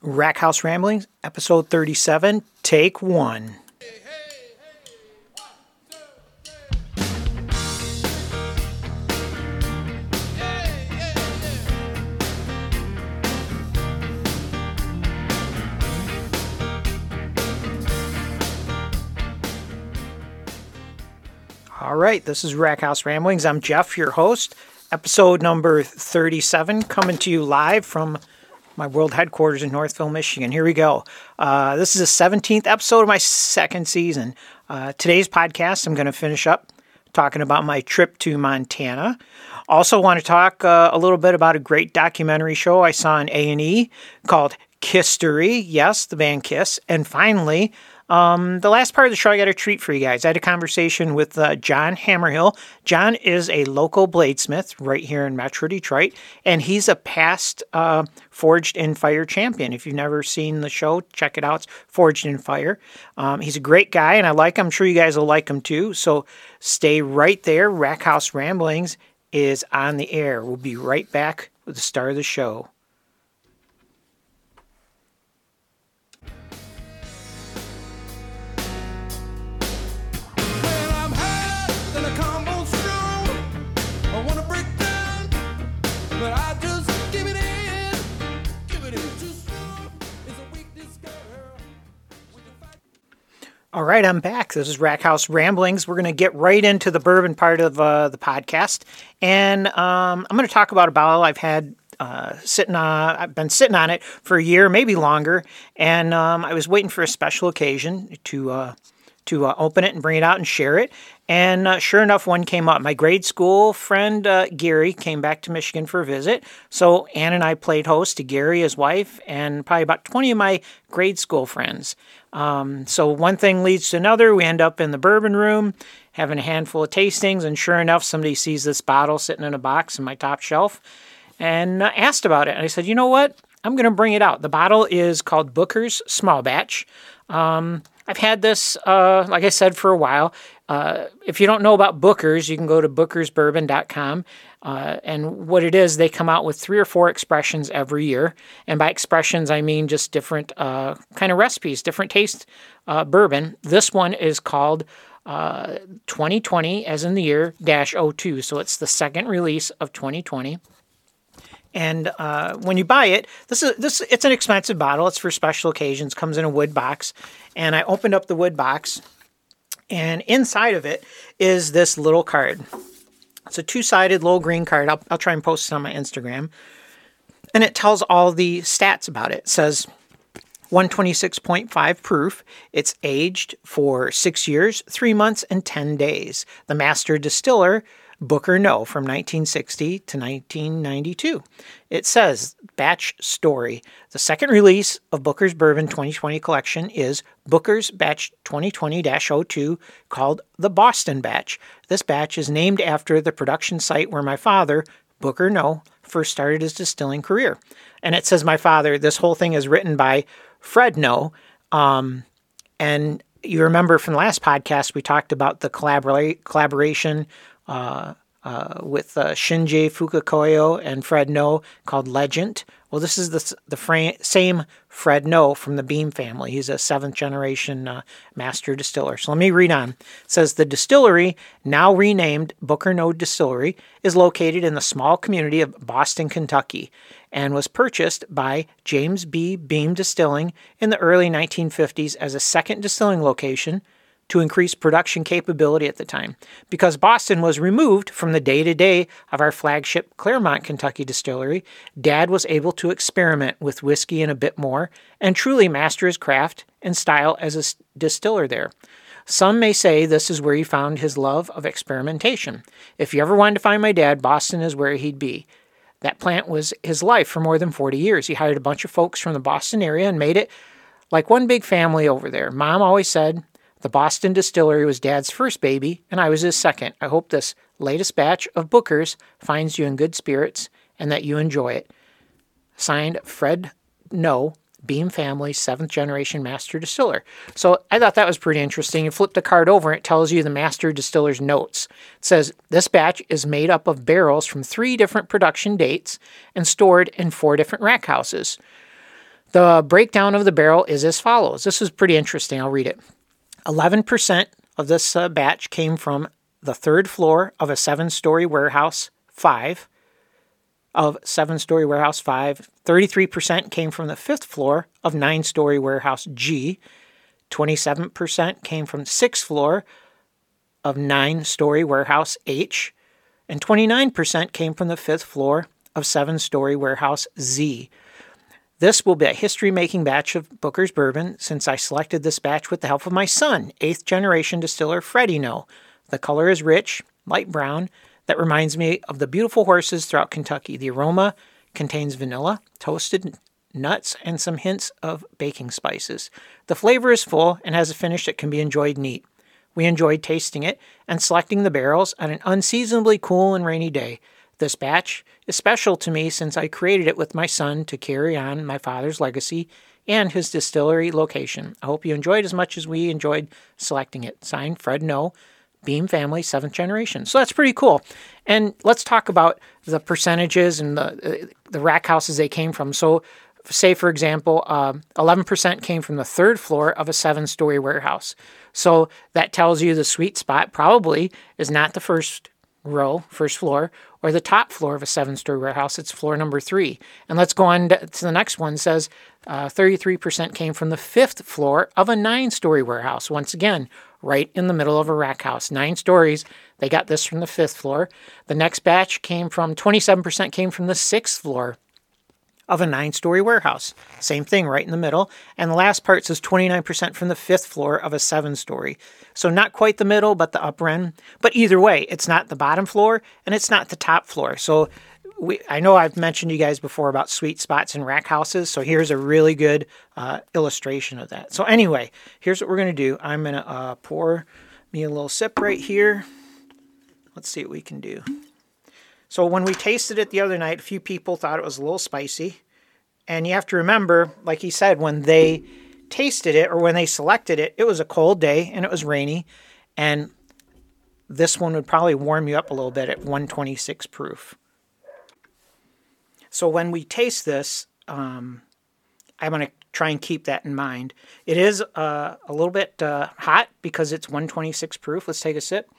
Rack House Ramblings, episode 37, take one. All right, this is Rack House Ramblings. I'm Jeff, your host. Episode number 37, coming to you live from my world headquarters in Northville, Michigan. Here we go. Uh, this is the 17th episode of my second season. Uh, today's podcast, I'm going to finish up talking about my trip to Montana. Also, want to talk uh, a little bit about a great documentary show I saw on A&E called Kisstory. Yes, the band Kiss. And finally, um, the last part of the show, I got a treat for you guys. I had a conversation with uh, John Hammerhill. John is a local bladesmith right here in Metro Detroit, and he's a past uh, Forged in Fire champion. If you've never seen the show, check it out. It's Forged in Fire. Um, he's a great guy, and I like him. I'm sure you guys will like him too. So stay right there. Rack House Ramblings is on the air. We'll be right back with the start of the show. All right, I'm back. This is Rack House Ramblings. We're going to get right into the bourbon part of uh, the podcast, and um, I'm going to talk about a bottle I've had uh, sitting on. I've been sitting on it for a year, maybe longer, and um, I was waiting for a special occasion to uh, to uh, open it and bring it out and share it. And uh, sure enough, one came up. My grade school friend uh, Gary came back to Michigan for a visit. So Ann and I played host to Gary, his wife, and probably about 20 of my grade school friends. Um, so one thing leads to another. We end up in the bourbon room having a handful of tastings. And sure enough, somebody sees this bottle sitting in a box in my top shelf and uh, asked about it. And I said, you know what? I'm going to bring it out. The bottle is called Booker's Small Batch. Um, I've had this, uh, like I said, for a while. Uh, if you don't know about Booker's, you can go to bookersbourbon.com. Uh, and what it is, they come out with three or four expressions every year. And by expressions, I mean just different uh, kind of recipes, different taste uh, bourbon. This one is called 2020, uh, as in the year, dash 02. So it's the second release of 2020. And uh, when you buy it, this is this it's an expensive bottle. It's for special occasions. Comes in a wood box, and I opened up the wood box, and inside of it is this little card. It's a two-sided little green card. I'll, I'll try and post it on my Instagram, and it tells all the stats about it. It says 126.5 proof. It's aged for six years, three months, and 10 days. The master distiller Booker Noe from 1960 to 1992. It says Batch Story. The second release of Booker's Bourbon 2020 collection is Booker's Batch 2020 02 called the Boston Batch. This batch is named after the production site where my father, Booker Noe, first started his distilling career. And it says my father, this whole thing is written by Fred Noe. Um, and you remember from the last podcast, we talked about the collabora- collaboration uh, uh, with uh, Shinji Fukakoyo and Fred Noe called Legent. Well, this is the, the fra- same Fred Noe from the Beam family. He's a seventh generation uh, master distiller. So let me read on. It says the distillery, now renamed Booker Noe Distillery, is located in the small community of Boston, Kentucky, and was purchased by James B. Beam Distilling in the early 1950s as a second distilling location to increase production capability at the time. Because Boston was removed from the day to day of our flagship Clermont, Kentucky distillery, Dad was able to experiment with whiskey and a bit more and truly master his craft and style as a distiller there. Some may say this is where he found his love of experimentation. If you ever wanted to find my dad, Boston is where he'd be. That plant was his life for more than 40 years. He hired a bunch of folks from the Boston area and made it like one big family over there. Mom always said, the Boston Distillery was Dad's first baby, and I was his second. I hope this latest batch of Bookers finds you in good spirits and that you enjoy it. Signed, Fred Noe, Beam Family, seventh generation master distiller. So I thought that was pretty interesting. You flip the card over, and it tells you the master distiller's notes. It says this batch is made up of barrels from three different production dates and stored in four different rack houses. The breakdown of the barrel is as follows. This is pretty interesting. I'll read it. 11% of this uh, batch came from the third floor of a seven story warehouse, five of seven story warehouse, five. 33% came from the fifth floor of nine story warehouse, G. 27% came from sixth floor of nine story warehouse, H. And 29% came from the fifth floor of seven story warehouse, Z. This will be a history making batch of Booker's bourbon since I selected this batch with the help of my son, eighth generation distiller Freddie Noe. The color is rich, light brown, that reminds me of the beautiful horses throughout Kentucky. The aroma contains vanilla, toasted nuts, and some hints of baking spices. The flavor is full and has a finish that can be enjoyed neat. We enjoyed tasting it and selecting the barrels on an unseasonably cool and rainy day. This batch is special to me since I created it with my son to carry on my father's legacy and his distillery location. I hope you enjoyed as much as we enjoyed selecting it. Signed, Fred Noe, Beam family, seventh generation. So that's pretty cool. And let's talk about the percentages and the uh, the rack houses they came from. So, say for example, um, 11% came from the third floor of a seven-story warehouse. So that tells you the sweet spot probably is not the first row, first floor, or the top floor of a seven story warehouse. It's floor number three. And let's go on to the next one. It says uh, 33% came from the fifth floor of a nine story warehouse. Once again, right in the middle of a rack house. Nine stories. They got this from the fifth floor. The next batch came from 27% came from the sixth floor of a nine story warehouse. Same thing right in the middle. And the last part says 29% from the fifth floor of a seven story. So not quite the middle, but the upper end. But either way, it's not the bottom floor and it's not the top floor. So we, I know I've mentioned you guys before about sweet spots in rack houses. So here's a really good uh, illustration of that. So anyway, here's what we're to do. I'm to uh, pour me a little sip right here. Let's see what we can do. So when we tasted it the other night, a few people thought it was a little spicy. And you have to remember, like he said, when they tasted it or when they selected it, it was a cold day and it was rainy. And this one would probably warm you up a little bit at 126 proof. So when we taste this, um, I'm going to try and keep that in mind. It is uh, a little bit uh, hot because it's 126 proof. Let's take a sip.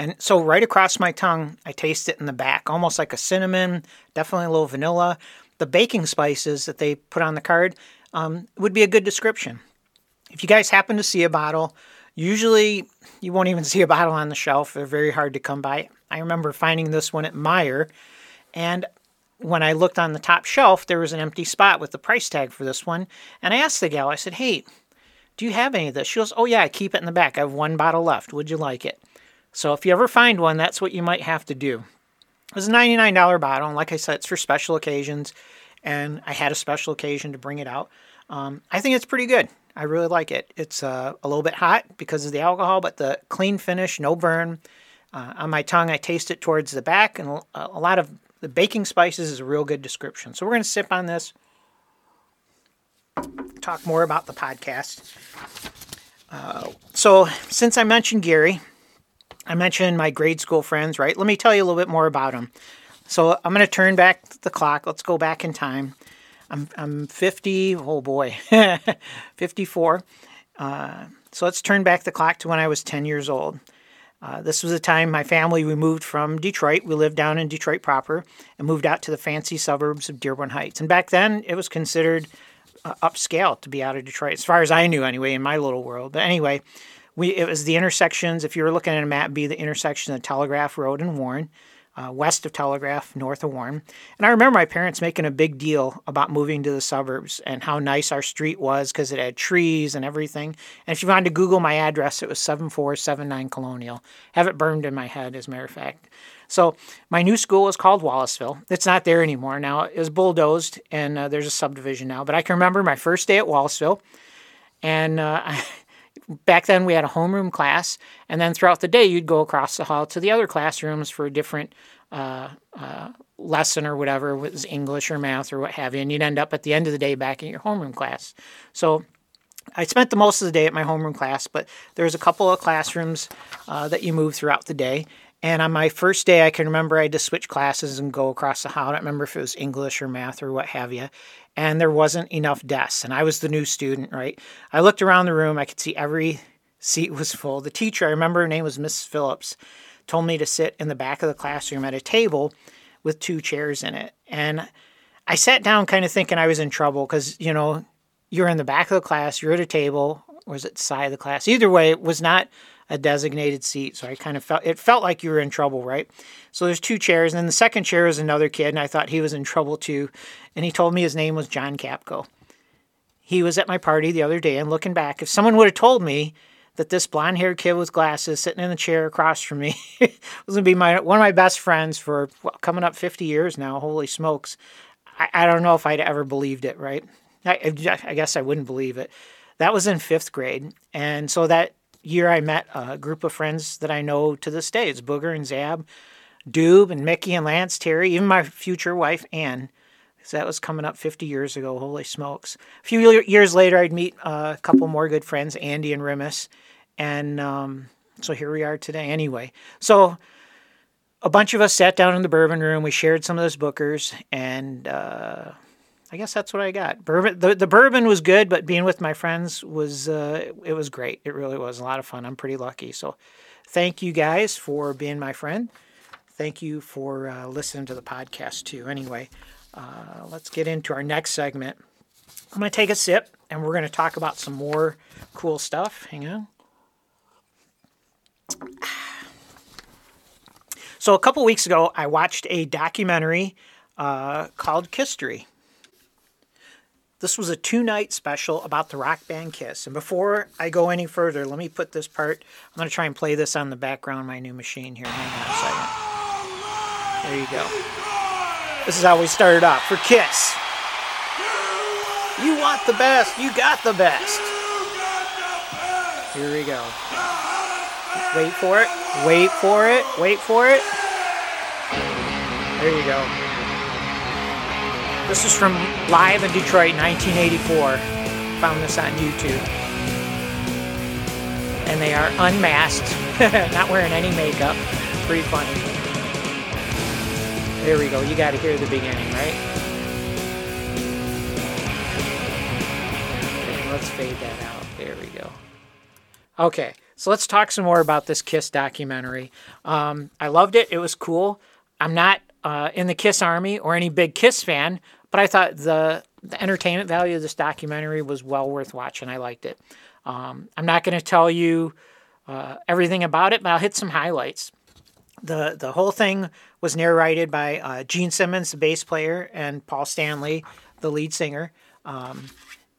And so right across my tongue, I taste it in the back, almost like a cinnamon, definitely a little vanilla. The baking spices that they put on the card um, would be a good description. If you guys happen to see a bottle, usually you won't even see a bottle on the shelf. They're very hard to come by. I remember finding this one at Meijer, and when I looked on the top shelf, there was an empty spot with the price tag for this one. And I asked the gal, I said, Hey, do you have any of this? She goes, Oh, yeah, I keep it in the back. I have one bottle left. Would you like it? So if you ever find one, that's what you might have to do. It was a $99 bottle, and like I said, it's for special occasions, and I had a special occasion to bring it out. Um, I think it's pretty good. I really like it. It's uh, a little bit hot because of the alcohol, but the clean finish, no burn. Uh, on my tongue, I taste it towards the back, and a lot of the baking spices is a real good description. So we're going to sip on this, talk more about the podcast. Uh, so since I mentioned Gary, I mentioned my grade school friends, right? Let me tell you a little bit more about them. So I'm going to turn back the clock. Let's go back in time. I'm, I'm 50, oh boy, 54. Uh, so let's turn back the clock to when I was 10 years old. Uh, this was a time my family we moved from Detroit. We lived down in Detroit proper and moved out to the fancy suburbs of Dearborn Heights. And back then, it was considered uh, upscale to be out of Detroit, as far as I knew anyway, in my little world. But anyway, we it was the intersections. If you were looking at a map, be the intersection of Telegraph Road and Warren, uh, west of Telegraph, north of Warren. And I remember my parents making a big deal about moving to the suburbs and how nice our street was because it had trees and everything. And if you wanted to Google my address, it was 7479 Colonial. Have it burned in my head, as a matter of fact. So my new school is called Wallaceville. It's not there anymore now. It was bulldozed, and uh, there's a subdivision now. But I can remember my first day at Wallaceville, and uh, back then we had a homeroom class, and then throughout the day you'd go across the hall to the other classrooms for a different uh, uh, lesson or whatever, was English or math or what have you, and you'd end up at the end of the day back in your homeroom class. So I spent the most of the day at my homeroom class, but there was a couple of classrooms uh, that you move throughout the day. And on my first day, I can remember I had to switch classes and go across the hall. I don't remember if it was English or math or what have you. And there wasn't enough desks. And I was the new student, right? I looked around the room. I could see every seat was full. The teacher, I remember her name was Miss Phillips, told me to sit in the back of the classroom at a table with two chairs in it. And I sat down kind of thinking I was in trouble because, you know, you're in the back of the class, you're at a table, or is it side of the class? Either way, it was not a designated seat. So I kind of felt it felt like you were in trouble, right? So there's two chairs, and then the second chair is another kid, and I thought he was in trouble too. And he told me his name was John Capco. He was at my party the other day, and looking back, if someone would have told me that this blonde haired kid with glasses sitting in the chair across from me was going to be my one of my best friends for well, coming up 50 years now. Holy smokes. I, I don't know if I'd ever believed it, right? I, I guess I wouldn't believe it. That was in fifth grade. And so that year I met a group of friends that I know to this day. It's Booger and Zab, Doob and Mickey and Lance, Terry, even my future wife, Ann. So that was coming up 50 years ago. Holy smokes. A few years later, I'd meet a couple more good friends, Andy and Rimus. And um, so here we are today. Anyway, so a bunch of us sat down in the bourbon room. We shared some of those bookers, and uh, I guess that's what I got. Bourbon. The, the bourbon was good, but being with my friends was uh, it was great. It really was a lot of fun. I'm pretty lucky. So, thank you guys for being my friend. Thank you for uh, listening to the podcast too. Anyway, uh, let's get into our next segment. I'm to take a sip, and we're to talk about some more cool stuff. Hang on. So a couple weeks ago, I watched a documentary uh, called Kisstory. This was a two night special about the rock band Kiss. And before I go any further, let me put this part. I'm going to try and play this on the background of my new machine here. Hang on a second. There you go. This is how we started off for Kiss. You want the best, you got the best. Here we go. Wait for it, wait for it, wait for it. There you go. This is from Live in Detroit, 1984. Found this on YouTube. And they are unmasked, not wearing any makeup. Pretty funny. There we go. You got to hear the beginning, right? Okay, let's fade that out. There we go. Okay, so let's talk some more about this Kiss documentary. Um, I loved it. It was cool. I'm not uh, in the Kiss Army or any big Kiss fan, but I thought the the entertainment value of this documentary was well worth watching. I liked it. Um, I'm not going to tell you uh, everything about it, but I'll hit some highlights. the The whole thing was narrated by uh, Gene Simmons, the bass player, and Paul Stanley, the lead singer. Um,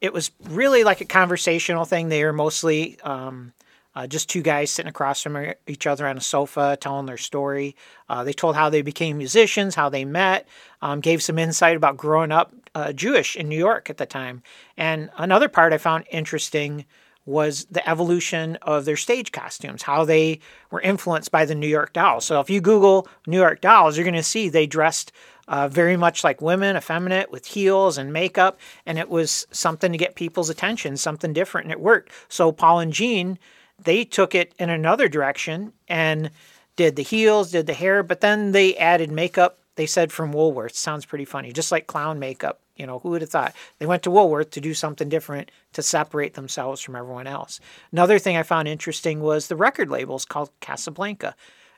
it was really like a conversational thing. They were mostly um, uh, just two guys sitting across from each other on a sofa telling their story. Uh, they told how they became musicians, how they met, um, gave some insight about growing up uh, Jewish in New York at the time. And another part I found interesting was the evolution of their stage costumes, how they were influenced by the New York Dolls. So if you Google New York Dolls, you're going to see they dressed uh, very much like women, effeminate, with heels and makeup, and it was something to get people's attention, something different, and it worked. So Paul and Gene they took it in another direction and did the heels, did the hair, but then they added makeup. They said from Woolworth. Sounds pretty funny, just like clown makeup. You know, who would have thought? They went to Woolworth to do something different to separate themselves from everyone else. Another thing I found interesting was the record labels called Casablanca.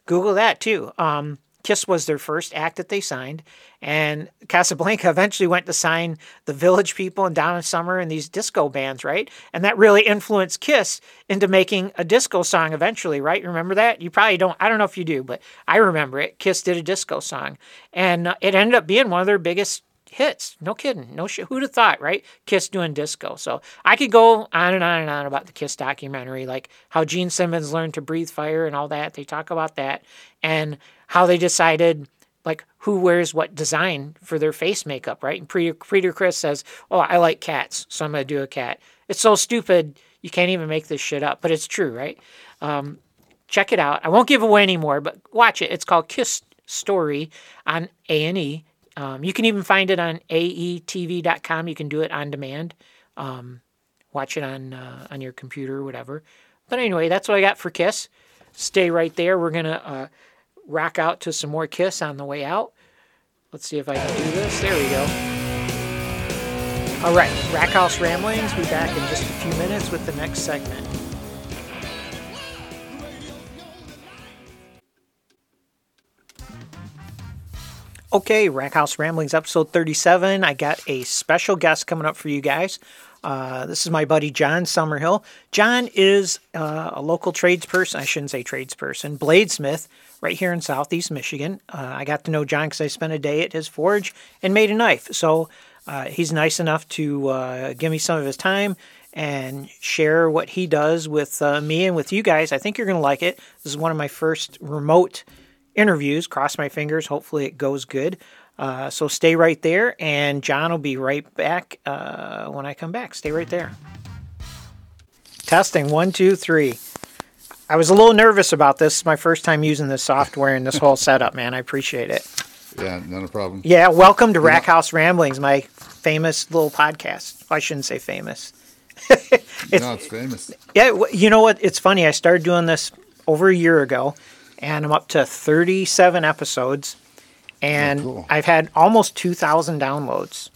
Google that too. Um, Kiss was their first act that they signed, and Casablanca eventually went to sign the Village People and Donna Summer and these disco bands, right? And that really influenced Kiss into making a disco song eventually, right? Remember that? You probably don't. I don't know if you do, but I remember it. Kiss did a disco song, and uh, it ended up being one of their biggest hits. No kidding. No shit. Who'd have thought, right? Kiss doing disco. So I could go on and on and on about the Kiss documentary, like how Gene Simmons learned to breathe fire and all that. They talk about that and how they decided like who wears what design for their face makeup, right? And Peter Criss says, "Oh, I like cats, so I'm gonna do a cat." It's so stupid you can't even make this shit up, but it's true, right? Um, check it out. I won't give away anymore, but watch it. It's called Kiss Story on A and E. Um, you can even find it on aetv.com. You can do it on demand. Um, watch it on uh, on your computer or whatever. But anyway, that's what I got for Kiss. Stay right there. We're gonna uh, rock out to some more Kiss on the way out. Let's see if I can do this. There we go. All right, Rack House Ramblings. Be back in just a few minutes with the next segment. Okay, Rack House Ramblings, episode 37. I got a special guest coming up for you guys. Uh, this is my buddy John Summerhill. John is uh, a local tradesperson. I shouldn't say tradesperson, bladesmith right here in Southeast Michigan. Uh, I got to know John because I spent a day at his forge and made a knife. So uh, he's nice enough to uh, give me some of his time and share what he does with me and with you guys. I think you're going to like it. This is one of my first remote interviews. Cross my fingers. Hopefully, it goes good. Uh, so stay right there, and John will be right back uh, when I come back. Stay right there. Testing one, two, three. I was a little nervous about this. It's my first time using this software and this whole setup, man. I appreciate it. Yeah, not a problem. Yeah, welcome to Rack House Ramblings, my famous little podcast. I shouldn't say famous. it's, no, it's famous. Yeah, you know what? It's funny. I started doing this over a year ago, and I'm up to 37 episodes, Oh, and oh, cool. I've had almost 2,000 downloads,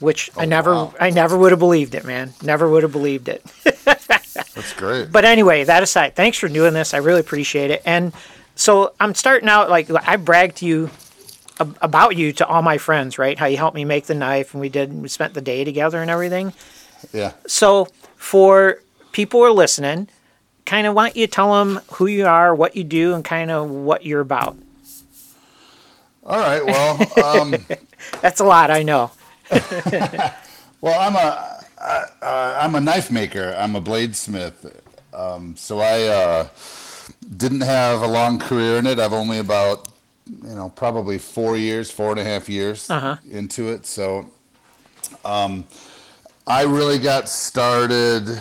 which oh, I never, wow. I never would have believed it, man. Never would have believed it. That's great. But anyway, that aside, thanks for doing this. I really appreciate it. And so I'm starting out like I bragged to you about you to all my friends, right? How you helped me make the knife, and we did. We spent the day together and everything. Yeah. So for people who are listening, kind of want you to tell them who you are, what you do, and kind of what you're about. All right. Well, um, that's a lot, I know. well, I'm a uh, I'm a knife maker. I'm a bladesmith. Um, so I uh, didn't have a long career in it. I've only about you know probably four years, four and a half years uh-huh. into it. So um, I really got started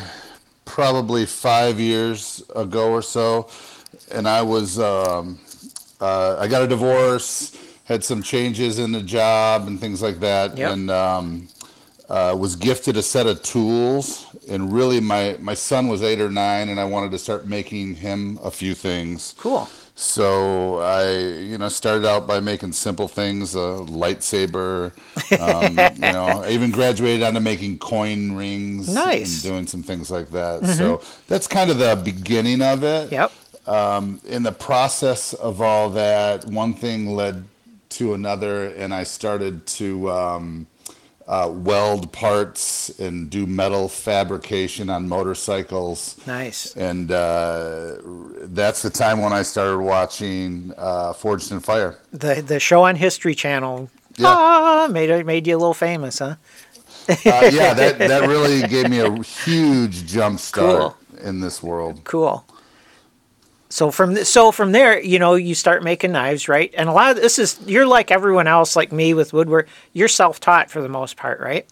probably five years ago or so, and I was um, uh, I got a divorce, had some changes in the job and things like that, yep. and um, uh, was gifted a set of tools. And really, my my son was eight or nine, and I wanted to start making him a few things. Cool. So I, you know, started out by making simple things, a lightsaber. Um, you know, I even graduated onto making coin rings. Nice. And doing some things like that. Mm-hmm. So that's kind of the beginning of it. Yep. Um, in the process of all that, one thing led to another, and I started to um, uh, weld parts and do metal fabrication on motorcycles. Nice. And uh, that's the time when I started watching uh, Forged in Fire. The the show on History Channel. Yeah. Ah, made made you a little famous, huh? uh, yeah, that that really gave me a huge jump start cool. in this world. Cool. So from th- so from there, you know, you start making knives, right? And a lot of this is you're like everyone else, like me with woodwork. You're self-taught for the most part, right?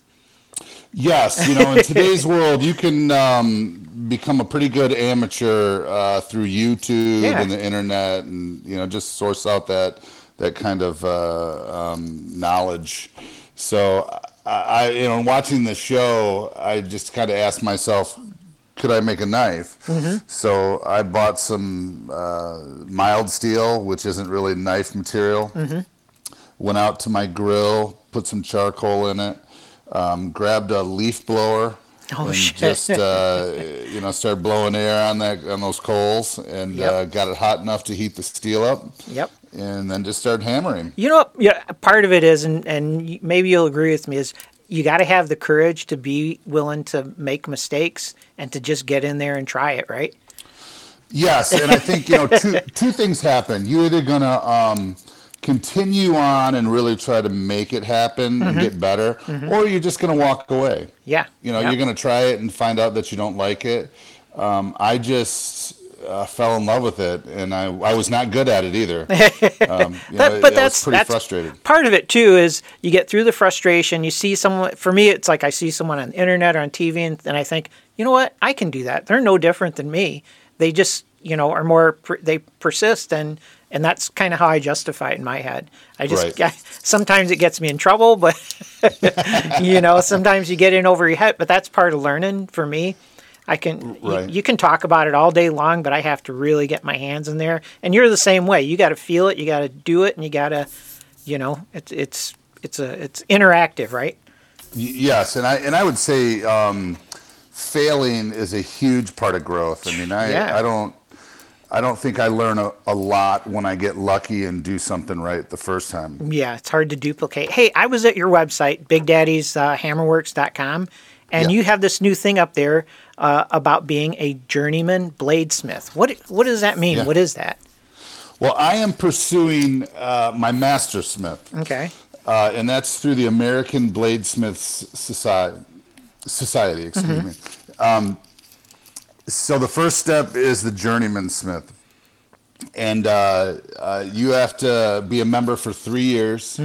Yes, you know, in today's world, you can um, become a pretty good amateur uh, through YouTube yeah. and the internet, and you know, just source out that that kind of uh, um, knowledge. So, I, you know, watching the show, I just kind of asked myself, could I make a knife? Mm-hmm. So I bought some uh, mild steel, which isn't really knife material. Mm-hmm. Went out to my grill, put some charcoal in it, um, grabbed a leaf blower, oh, and shit. just uh, you know started blowing air on that on those coals, and yep. uh, got it hot enough to heat the steel up. Yep. And then just started hammering. You know, yeah, part of it is, and, and maybe you'll agree with me, is you got to have the courage to be willing to make mistakes and to just get in there and try it, right? Yes, and I think you know two two things happen. You're either gonna um, continue on and really try to make it happen mm-hmm. and get better, mm-hmm. or you're just gonna walk away. Yeah, you know, you're gonna try it and find out that you don't like it. Um, I just uh, fell in love with it, and I, I was not good at it either. Um, that, know, but that's pretty that's frustrated. Part of it too is you get through the frustration. You see someone. For me, it's like I see someone on the internet or on TV, and, and I think, you know what, I can do that. They're no different than me. They just, you know, are more. They persist, and and that's kind of how I justify it in my head. I just right. sometimes it gets me in trouble, but you know, sometimes you get in over your head. But that's part of learning for me. I can Right. you, can talk about it all day long, but I have to really get my hands in there. And you're the same way. You got to feel it, you got to do it, and you got to, you know, it's it's it's a it's interactive, right? Yes, and I and I would say um, failing is a huge part of growth. I mean, I Yeah. I don't I don't think I learn a, a lot when I get lucky and do something right the first time. Yeah, it's hard to duplicate. Hey, I was at your website, BigDaddy'sHammerworks.com, and Yeah. you have this new thing up there uh, about being a journeyman bladesmith. What what does that mean? Yeah. What is that? Well, I am pursuing uh, my master smith, Okay. uh, and that's through the American Bladesmiths Society. Society, excuse me. Um, so the first step is the journeyman smith, and uh, uh, you have to be a member for three years.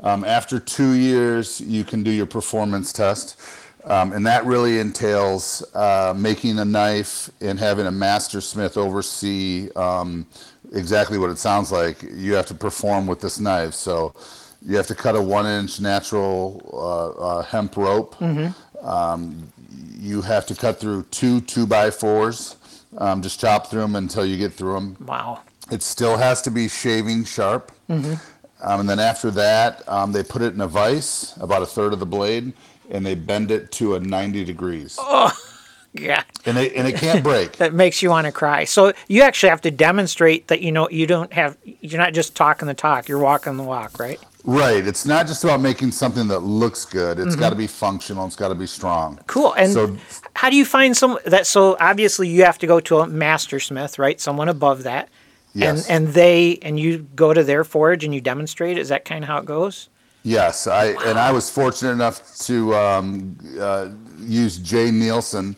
Um, after two years, you can do your performance test. Um, and that really entails uh, making a knife and having a master smith oversee um, exactly what it sounds like. You have to perform with this knife. So you have to cut a one inch natural uh, uh, hemp rope. Um, you have to cut through two two by fours. Um, just chop through them until you get through them. Wow. It still has to be shaving sharp. Mm-hmm. Um, and then after that, um, they put it in a vise, about a third of the blade, and they bend it to a 90 degrees. Oh, Yeah. And, they, and it can't break. That makes you want to cry. So you actually have to demonstrate that you know you don't have you're not just talking the talk, you're walking the walk, right? right. It's not just about making something that looks good. It's got to be functional. It's got to be strong. Mm-hmm. Cool. And So- how do you find some that so obviously you have to go to a master smith, right? Someone above that. Yes. And and they and you go to their forge and you demonstrate. Is that kind of how it goes? Yes, I and I was fortunate enough to um, uh, use J. Neilson,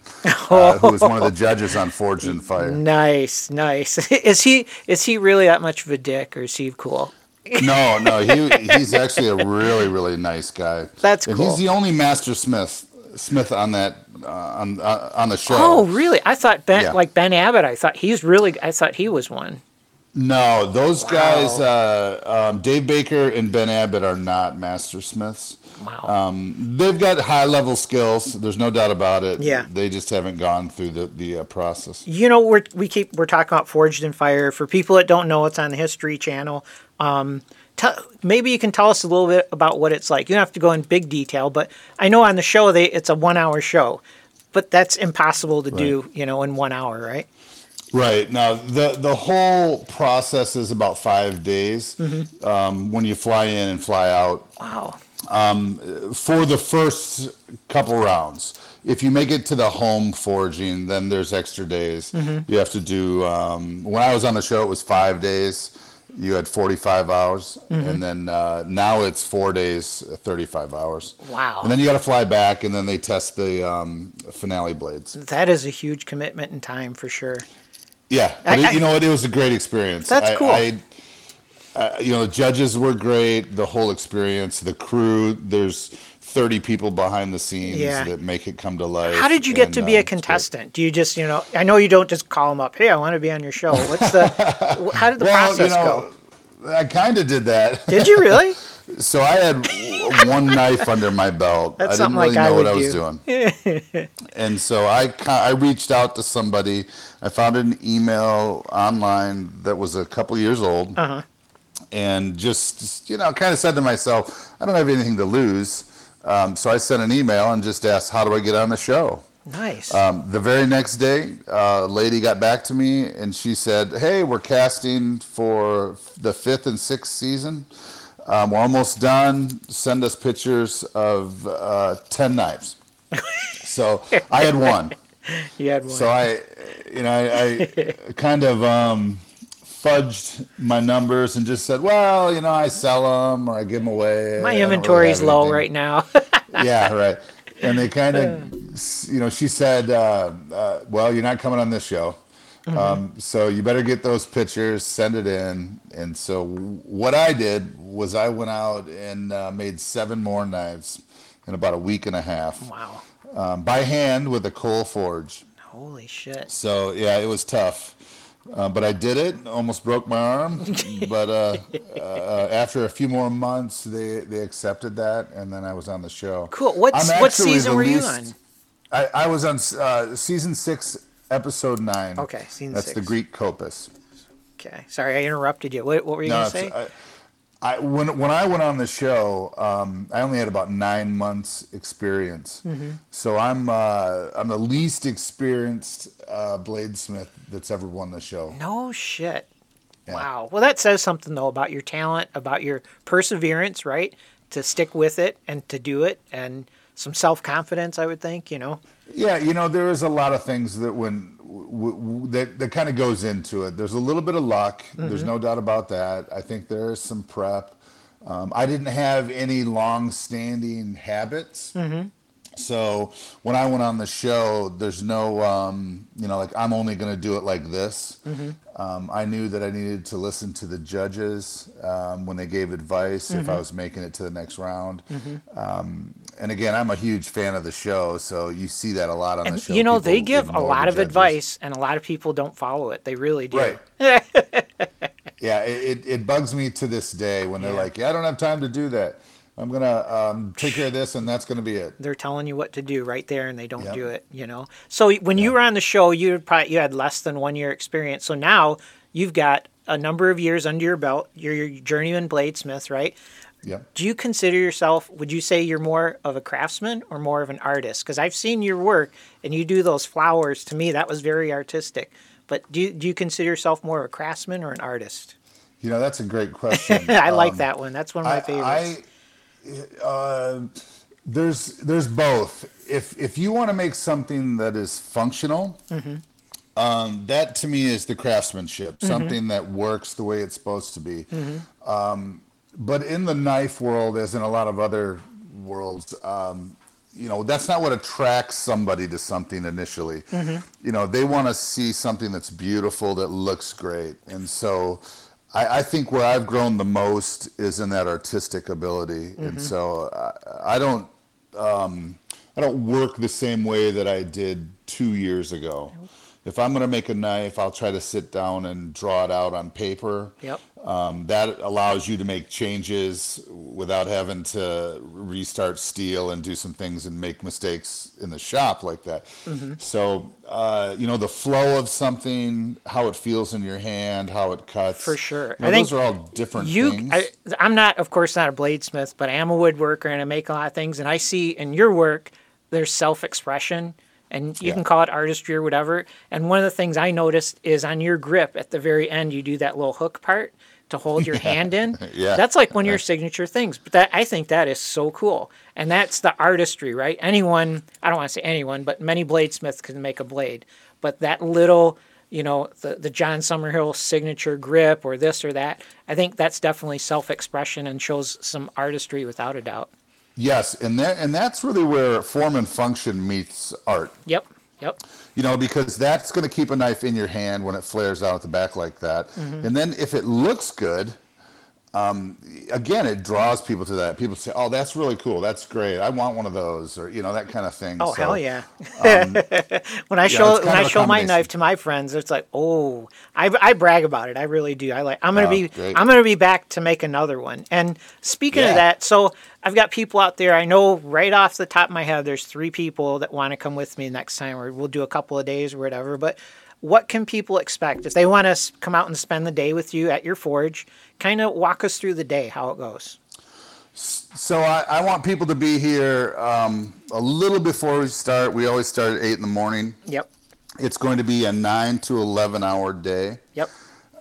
uh, who was one of the judges on Forged in Fire. Nice, nice. is he is he really that much of a dick or is he cool? No, no, he he's actually a really really nice guy. That's and cool. He's the only master smith smith on that uh, on uh, on the show. Oh, really? I thought Ben Yeah. like Ben Abbott. I thought he's really. I thought he was one. No, those guys, uh, um, Dave Baker and Ben Abbott are not master smiths. Wow. Um, they've got high level skills. There's no doubt about it. Yeah. They just haven't gone through the the uh, process. you know, we're we keep we're talking about Forged in Fire. For people that don't know, it's on the History Channel. Um, tell, maybe you can tell us a little bit about what it's like. You don't have to go in big detail, but I know on the show they it's a one hour show, but that's impossible to do, you know, in one hour, right? Right now, the the whole process is about five days Mm-hmm. um, when you fly in and fly out. Wow. for the first couple rounds. If you make it to the home forging, then there's extra days. You have to do. Um, when I was on the show, it was five days. You had 45 hours, and then uh, now it's four days, uh, 35 hours. Wow. And then you got to fly back, and then they test the um, finale blades. That is a huge commitment in time for sure. Yeah, I- I- you know what? It was a great experience. That's I- cool. I, uh, you know, the judges were great. The whole experience, the crew. There's 30 people behind the scenes Yeah. that make it come to life. How did you get and, to be uh, a contestant? Do you just, you know, I know you don't just call them up, hey, I want to be on your show. What's the, how did the Well, process you know, go? I kind of did that. Did you really? So I had one knife under my belt. That's I didn't really like I know what I was do. doing. and so I I reached out to somebody. I found an email online that was a couple years old. Uh-huh. And just, just, you know, kind of said to myself, I don't have anything to lose. Um, so I sent an email and just asked, how do I get on the show? Nice. Um, the very next day, uh, a lady got back to me and she said, "Hey, we're casting for the fifth and sixth season. Um, we're almost done. Send us pictures of uh, ten knives." so I had one. you had one. So I, you know, I, I kind of um, fudged my numbers and just said, "Well, you know, I sell them or I give them away." My I don't really low right now. yeah, right. And they kind of, you know, she said, uh, uh, "Well, you're not coming on this show, um, so you better get those pictures, send it in." And so what I did was I went out and uh, made seven more knives in about a week and a half wow. um, by hand with a coal forge. Holy shit. So yeah, it was tough. Uh, but I did it. Almost broke my arm. but uh, uh, after a few more months, they, they accepted that, and then I was on the show. Cool. What what season were you on? I, I was on uh, season six, episode nine. Okay, season That's six. the Greek Kopis. Okay. Sorry, I interrupted you. What, what were you No, going to say? I, I when when I went on the show, um, I only had about nine months experience. Mm-hmm. So I'm uh, I'm the least experienced uh, bladesmith that's ever won the show. no shit. Yeah. Wow. Well, that says something though about your talent, about your perseverance, right? To stick with it and to do it, and some self confidence. I would think. You know. Yeah, you know there is a lot of things that when w- w- that that kind of goes into it. There's a little bit of luck. There's no doubt about that. I think there is some prep. Um, I didn't have any long-standing habits. So when I went on the show, there's no, um, you know, like I'm only going to do it like this. Um, I knew that I needed to listen to the judges um, when they gave advice if I was making it to the next round. Um, and again, I'm a huge fan of the show, so you see that a lot on the show. you know, they give a lot of judges. advice, and a lot of people don't follow it. They really do. Right. Yeah, it, it, bugs me to this day when they're Yeah. like, "Yeah, I don't have time to do that. I'm gonna um, take care of this, and that's gonna be it." They're telling you what to do right there, and they don't Yep. do it. You know. So when you were on the show, you probably you had less than one year experience. So now you've got a number of years under your belt. You're your journeyman bladesmith, right? Yeah. Do you consider yourself? Would you say you're more of a craftsman or more of an artist? Because I've seen your work, and you do those flowers. To me, that was very artistic. But do you, do you consider yourself more of a craftsman or an artist? You know, that's a great question. I like Um, that one. That's one of my favorites. I, I uh, there's there's both. If if you want to make something that is functional, Mm-hmm. um, that to me is the craftsmanship. Mm-hmm. Something that works the way it's supposed to be. Um, but in the knife world, as in a lot of other worlds, um, you know that's not what attracts somebody to something initially. You know, they want to see something that's beautiful that looks great, and so. I, I think where I've grown the most is in that artistic ability, and so I, I don't um, I don't work the same way that I did two years ago. If I'm going to make a knife, I'll try to sit down and draw it out on paper. Yep. Um, that allows you to make changes without having to restart steel and do some things and make mistakes in the shop like that. Mm-hmm. So, uh, you know, the flow of something, how it feels in your hand, how it cuts. For sure. You know, I think those are all different you things. I, i'm not of course not a bladesmith but i am a woodworker and i make a lot of things and i see in your work there's self-expression and you Yeah. can call it artistry or whatever and one of the things i noticed is on your grip at the very end you do that little hook part to hold your hand in? Yeah. that's like one of your uh, signature things but that i think that is so cool. And that's the artistry right? Anyone i don't want to say anyone but many bladesmiths can make a blade. But that little you know the, the john summerhill signature grip or this or that i think that's definitely self-expression and shows some artistry without a doubt. Yes, and that and that's really where form and function meets art. yep yep You know, because that's going to keep a knife in your hand when it flares out at the back like that. Mm-hmm. And then if it looks good, um, again, it draws people to that. People say, "Oh, that's really cool. That's great. I want one of those," or you know, that kind of thing. oh So, hell yeah um, when i show when i show my knife to my friends it's like oh i, I brag about it i really do i like i'm gonna Oh, be great. i'm gonna be back to make another one and speaking Yeah. of that so i've got people out there i know right off the top of my head there's three people that want to come with me next time or we'll do a couple of days or whatever but what can people expect if they want to come out and spend the day with you at your forge kind of walk us through the day how it goes So I, I want people to be here um, a little before we start. We always start at eight in the morning. yep It's going to be a nine to eleven hour day. yep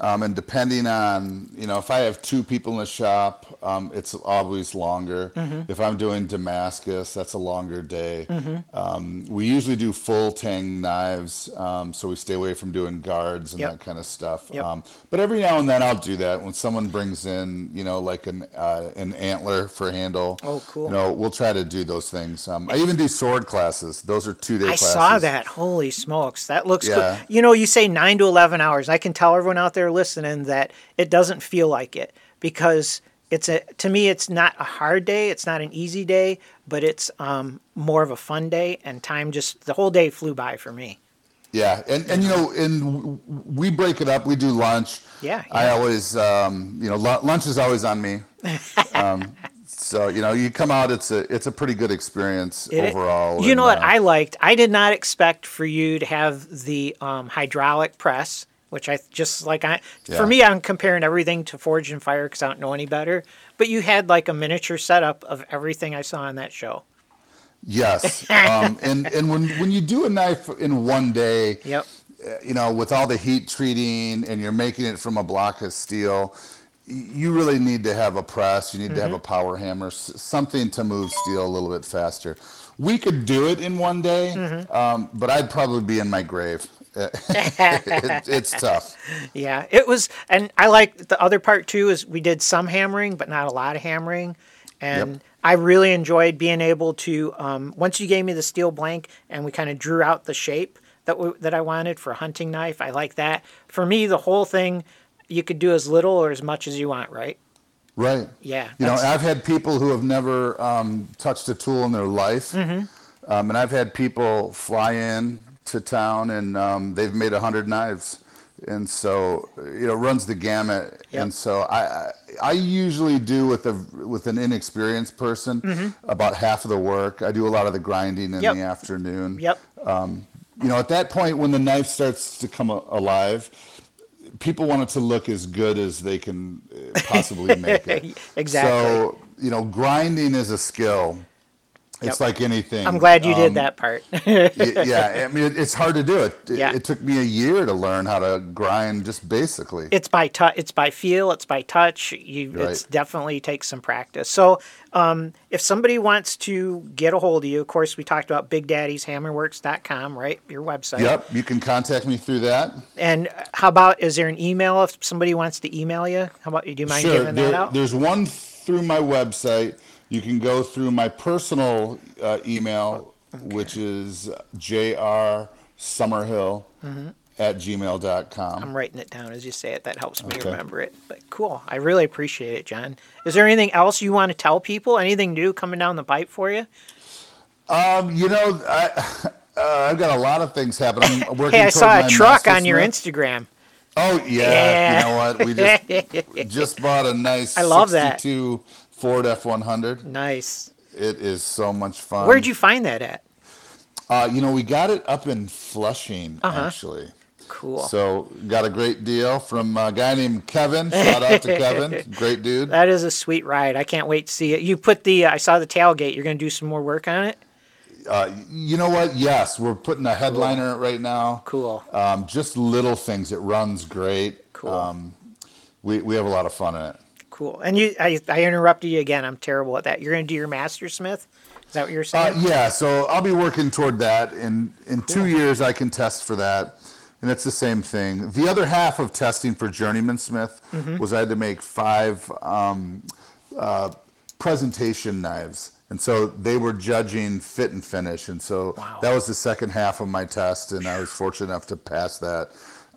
Um, and depending on, you know, if I have two people in the shop, um, it's always longer. Mm-hmm. If I'm doing Damascus, that's a longer day. Um, we usually do full tang knives, um, so we stay away from doing guards and Yep. that kind of stuff. Yep. Um, but every now and then I'll do that when someone brings in, you know, like an uh, an antler for handle. Oh, cool. You know, we'll try to do those things. Um, I even do sword classes. Those are two day I classes. saw that. Holy smokes, that looks Yeah. cool. You know, you say nine to eleven hours. I can tell everyone out there listening that it doesn't feel like it because it's a. To me, it's not a hard day. It's not an easy day, but it's um, more of a fun day. And time just the whole day flew by for me. Yeah, and and you know, and we break it up. We do lunch. Yeah, I always, um, you know, lunch is always on me. um, So you know, you come out. It's a it's a pretty good experience It- overall. You know what uh, I liked? I did not expect for you to have the um, hydraulic press, which I just like. I Yeah. for me, I'm comparing everything to Forged in Fire because I don't know any better. But you had like a miniature setup of everything I saw on that show. Yes, um, and and when when you do a knife in one day, Yep. uh, you know, with all the heat treating and you're making it from a block of steel, you really need to have a press. You need to have a Mm-hmm. power hammer, something to move steel a little bit faster. We could do it in one day, Mm-hmm. um, but I'd probably be in my grave. it, it's tough. Yeah, it was, and I like the other part too. Is we did some hammering, but not a lot of hammering, and Yep. I really enjoyed being able to. Um, once you gave me the steel blank, and we kind of drew out the shape that we, that I wanted for a hunting knife, I like that. For me, the whole thing, you could do as little or as much as you want, right? Right. Yeah, You know, I've had people who have never um, touched a tool in their life, Mm-hmm. um, and I've had people fly in to town and um, they've made a hundred knives, and so you know, runs the gamut. Yep. And so I, I I usually do with a with an inexperienced person about half of the work. I do a lot of the grinding in Mm-hmm. Yep. the afternoon. Yep. You know, at that point when the knife starts to come alive. People want it to look as good as they can uh, possibly make it. Exactly. So, you know, grinding is a skill. It's Yep. like anything. I'm glad you did Um, that part. yeah, I mean, it, it's hard to do it. It, Yeah. it took me a year to learn how to grind just basically. it's by touch it's by feel it's by touch you it's Right. definitely takes some practice so um, if somebody wants to get a hold of you of course we talked about bigdaddyshammerworks.com right your website Yep, you can contact me through that. and how about is there an email if somebody wants to email you how about you do you mind sure, giving that there- out there's one through my website. You can go through my personal uh, email, which is jr summerhill at gmail.com. i'm writing it down as you say it that helps me Okay. remember it but cool i really appreciate it john is there anything else you want to tell people anything new coming down the pipe for you Um, you know, I, uh, I've got a lot of things happening. I'm working hey i saw a truck on your Smith. instagram Oh yeah, Yeah. you know what? We just just bought a nice I love that. 62 Ford F100. nice It is so much fun. Where'd you find that at? Uh, you know, we got it up in Flushing Uh-huh. actually. Cool. So got a great deal from a guy named Kevin. Shout out to Kevin, great dude. that is a sweet ride. I can't wait to see it. You put the I saw the tailgate. You're going to do some more work on it. Uh, you know what? Yes, we're putting a headliner in it right now. Cool. Um, just little things. It runs great. Cool. Um, we we have a lot of fun in it. Cool. And you, I, I interrupted you again. I'm terrible at that. You're going to do your Master Smith. Is that what you're Uh, saying? yeah, so I'll be working toward that. In in two years, I can test for that, and it's the same thing. The other half of testing for Journeyman Smith Mm-hmm. was I had to make five um, uh, presentation knives, and so they were judging fit and finish, and so Wow. that was the second half of my test, and I was fortunate enough to pass that.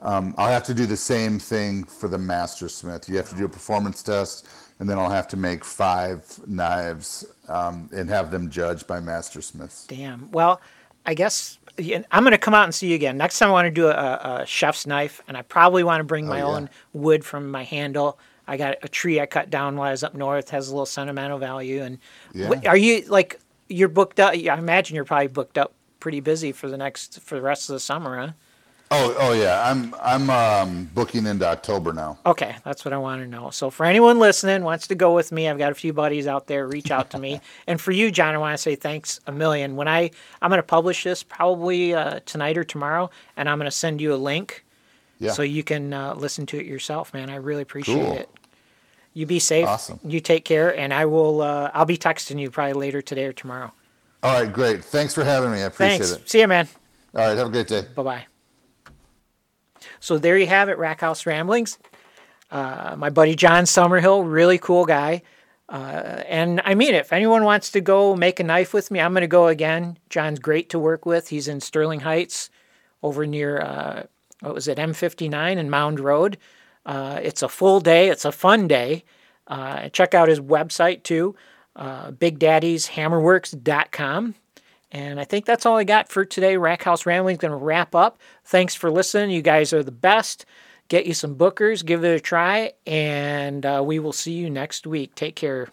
Um, I'll have to do the same thing for the Master Smith. You have to do a performance test, and then I'll have to make five knives um, and have them judged by Master Smiths. Damn. Well, I guess I'm going to come out and see you again. Next time I want to do a, a chef's knife, and I probably want to bring my Oh, yeah. own wood from my handle. I got a tree I cut down while I was up north. Has a little sentimental value. And Yeah. are you like you're booked up? I imagine you're probably booked up pretty busy for the next for the rest of the summer, huh? Oh, oh yeah. I'm I'm um, booking into October now. Okay, that's what I want to know. So for anyone listening wants to go with me, I've got a few buddies out there. Reach out to me. and for you, John, I want to say thanks a million. When I I'm going to publish this probably uh, tonight or tomorrow, and I'm going to send you a link Yeah. so you can uh, listen to it yourself. Man, I really appreciate Cool. it. You be safe. Awesome. You take care, and I will. Uh, I'll be texting you probably later today or tomorrow. All right, great. Thanks for having me. I appreciate Thanks. it. See you, man. All right, have a great day. Bye bye. So there you have it, Rack House Ramblings. Uh, my buddy John Summerhill, really cool guy. Uh, and I mean it. If anyone wants to go make a knife with me, I'm going to go again. John's great to work with. He's in Sterling Heights over near, uh, what was it, M59 and Mound Road. Uh, it's a full day, it's a fun day. Uh, check out his website too, uh, BigDaddy'sHammerworks.com. And I think that's all I got for today. Rack House Rambling's going to wrap up. Thanks for listening. You guys are the best. Get you some Booker's, give it a try, and uh, we will see you next week. Take care.